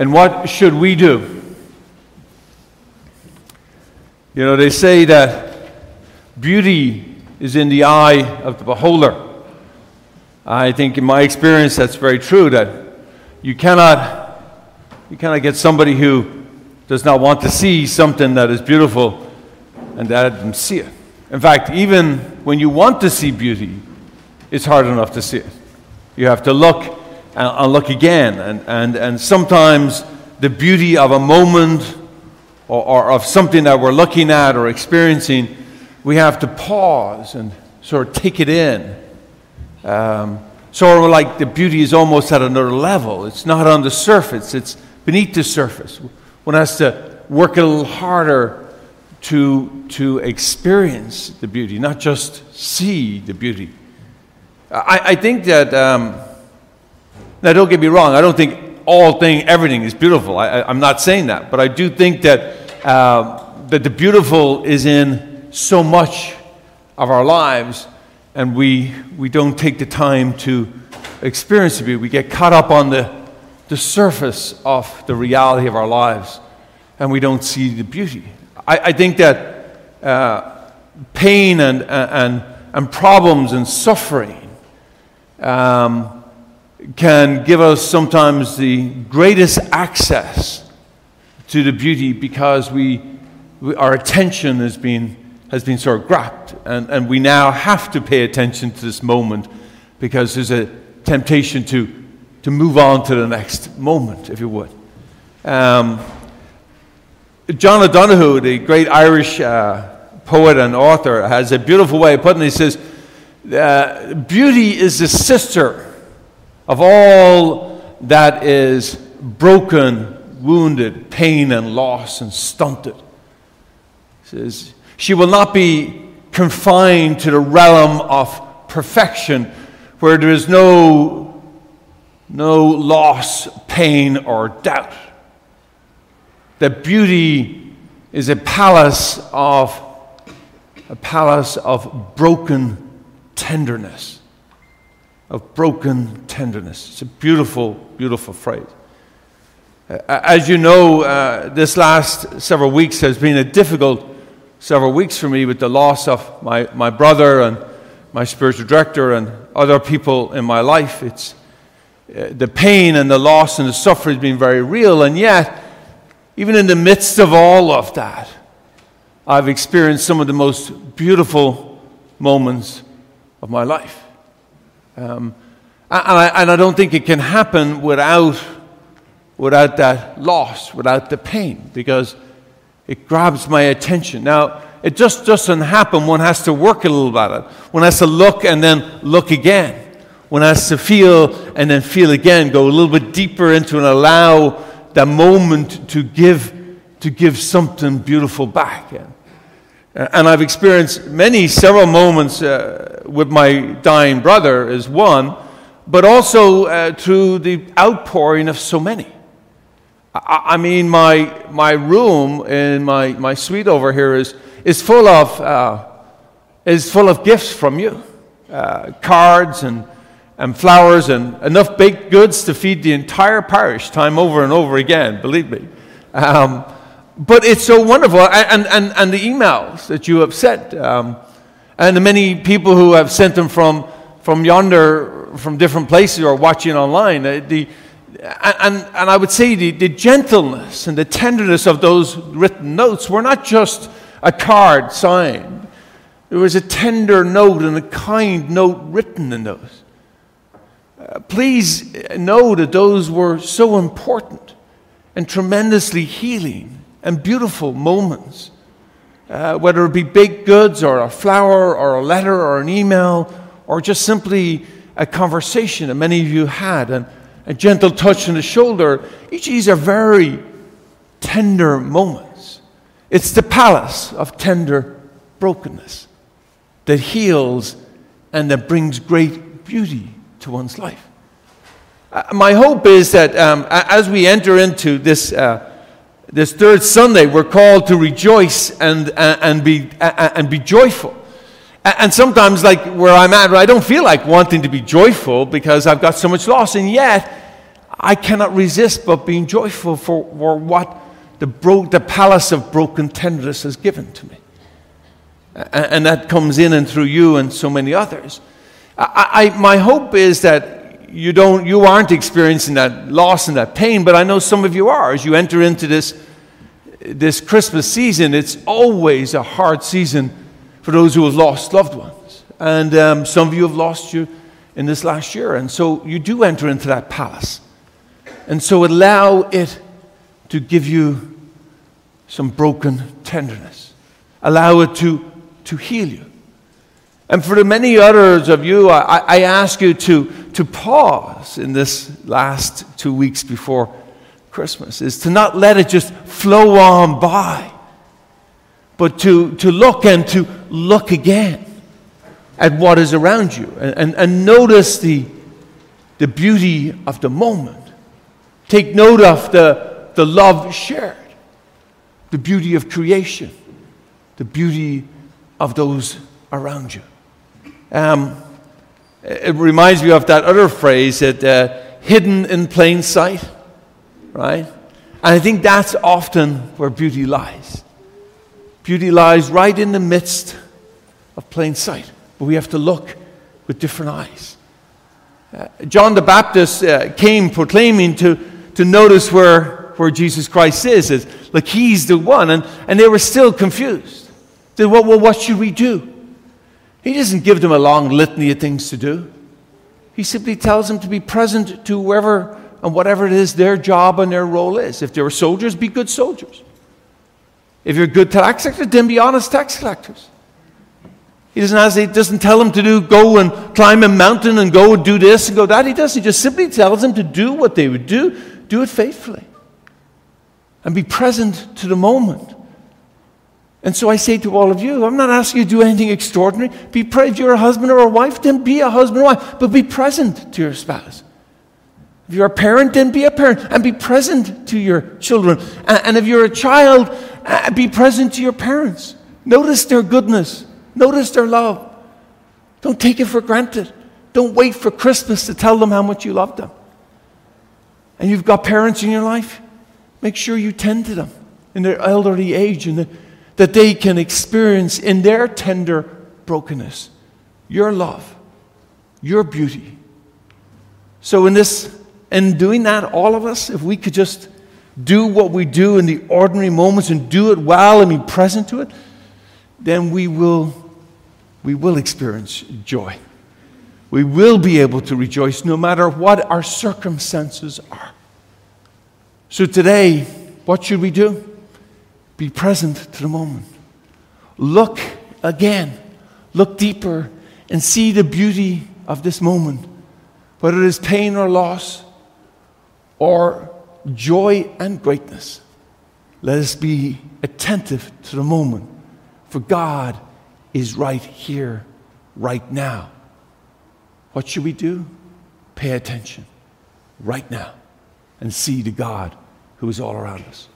And what should we do? You know, they say that beauty is in the eye of the beholder. I think, in my experience, that's very true. That you cannot, you cannot get somebody who does not want to see something that is beautiful and let them see it. In fact, even when you want to see beauty, it's hard enough to see it. You have to look and, and look again. And, and, and sometimes the beauty of a moment or, or of something that we're looking at or experiencing, we have to pause and sort of take it in. Um, sort of like the beauty is almost at another level. It's not on the surface, it's beneath the surface. One has to work a little harder to, to experience the beauty, not just see the beauty. I, I think that, um, now don't get me wrong, I don't think all thing, everything is beautiful. I, am not saying that, but I do think that, uh, that the beautiful is in so much of our lives, and we, we don't take the time to experience the beauty. We get caught up on the, the surface of the reality of our lives, and we don't see the beauty. I, I think that uh, pain and, and, and problems and suffering um, can give us sometimes the greatest access to the beauty because we, we our attention has been, has been sort of grabbed. And, and we now have to pay attention to this moment because there's a temptation to, to move on to the next moment, if you would. Um, John O'Donohue, the great Irish uh, poet and author, has a beautiful way of putting it. He says, uh, beauty is the sister of all that is broken, wounded, pain and loss and stunted. He says, she will not be confined to the realm of perfection where there is no, no loss, pain, or doubt. That beauty is a palace of a palace of broken tenderness, of broken tenderness. It's a beautiful, beautiful phrase. Uh, as you know, uh, this last several weeks has been a difficult several weeks for me with the loss of my, my brother and my spiritual director and other people in my life. It's, uh, the pain and the loss and the suffering has been very real, and yet, even in the midst of all of that, I've experienced some of the most beautiful moments of my life. Um, and, I, and I don't think it can happen without, without that loss, without the pain, because it grabs my attention. Now, it just doesn't happen. One has to work a little at it. One has to look and then look again. One has to feel and then feel again, go a little bit deeper into and allow that moment to give, to give something beautiful back. And I've experienced many, several moments uh, with my dying brother, is one, but also uh, through the outpouring of so many. I, I, mean, my, my room in my, my suite over here is, is, full of, uh, is full of gifts from you uh, cards and, and flowers and enough baked goods to feed the entire parish time over and over again, believe me. Um, but it's so wonderful. And, and, and the emails that you have sent, um, and the many people who have sent them from, from yonder, from different places or watching online, uh, the, and, and I would say the, the gentleness and the tenderness of those written notes were not just a card signed, there was a tender note and a kind note written in those. Uh, please know that those were so important and tremendously healing and beautiful moments. Uh, whether it be baked goods or a flower or a letter or an email or just simply a conversation that many of you had and a gentle touch on the shoulder, each of these are very tender moments. It's the palace of tender brokenness that heals and that brings great beauty to one's life. Uh, my hope is that um, as we enter into this. Uh, this third Sunday, we're called to rejoice and, and, and, be, uh, uh, and be joyful. And sometimes, like where I'm at, I don't feel like wanting to be joyful because I've got so much loss. And yet, I cannot resist but being joyful for, for what the, bro- the palace of broken tenderness has given to me. And, and that comes in and through you and so many others. I, I, my hope is that you, don't, you aren't experiencing that loss and that pain, but I know some of you are. As you enter into this, this Christmas season, it's always a hard season for those who have lost loved ones. And um, some of you have lost you in this last year. And so you do enter into that palace. And so allow it to give you some broken tenderness. Allow it to, to heal you. And for the many others of you, I, I ask you to, to pause in this last two weeks before Christmas, is to not let it just flow on by, but to, to look and to look again at what is around you and, and, and notice the, the beauty of the moment. Take note of the, the love shared, the beauty of creation, the beauty of those around you. Um, it reminds me of that other phrase that uh, hidden in plain sight, right? And I think that's often where beauty lies. Beauty lies right in the midst of plain sight, but we have to look with different eyes. Uh, John the Baptist uh, came proclaiming to, to notice where, where Jesus Christ is, is like he's the one, and, and they were still confused. They said, well, well, what should we do? He doesn't give them a long litany of things to do. He simply tells them to be present to whoever and whatever it is their job and their role is. If they were soldiers, be good soldiers. If you're good tax collectors, then be honest tax collectors. He doesn't, ask, he doesn't tell them to do, go and climb a mountain and go and do this and go that. He does. He just simply tells them to do what they would do, do it faithfully, and be present to the moment. And so I say to all of you, I'm not asking you to do anything extraordinary. Be pre- if you're a husband or a wife, then be a husband or wife, but be present to your spouse. If you're a parent, then be a parent and be present to your children. And if you're a child, be present to your parents. Notice their goodness, notice their love. Don't take it for granted. Don't wait for Christmas to tell them how much you love them. And you've got parents in your life, make sure you tend to them in their elderly age and the that they can experience in their tender brokenness your love, your beauty. So, in this, in doing that, all of us, if we could just do what we do in the ordinary moments and do it well and be present to it, then we will, we will experience joy. We will be able to rejoice no matter what our circumstances are. So, today, what should we do? Be present to the moment. Look again, look deeper, and see the beauty of this moment, whether it is pain or loss, or joy and greatness. Let us be attentive to the moment, for God is right here, right now. What should we do? Pay attention right now and see the God who is all around us.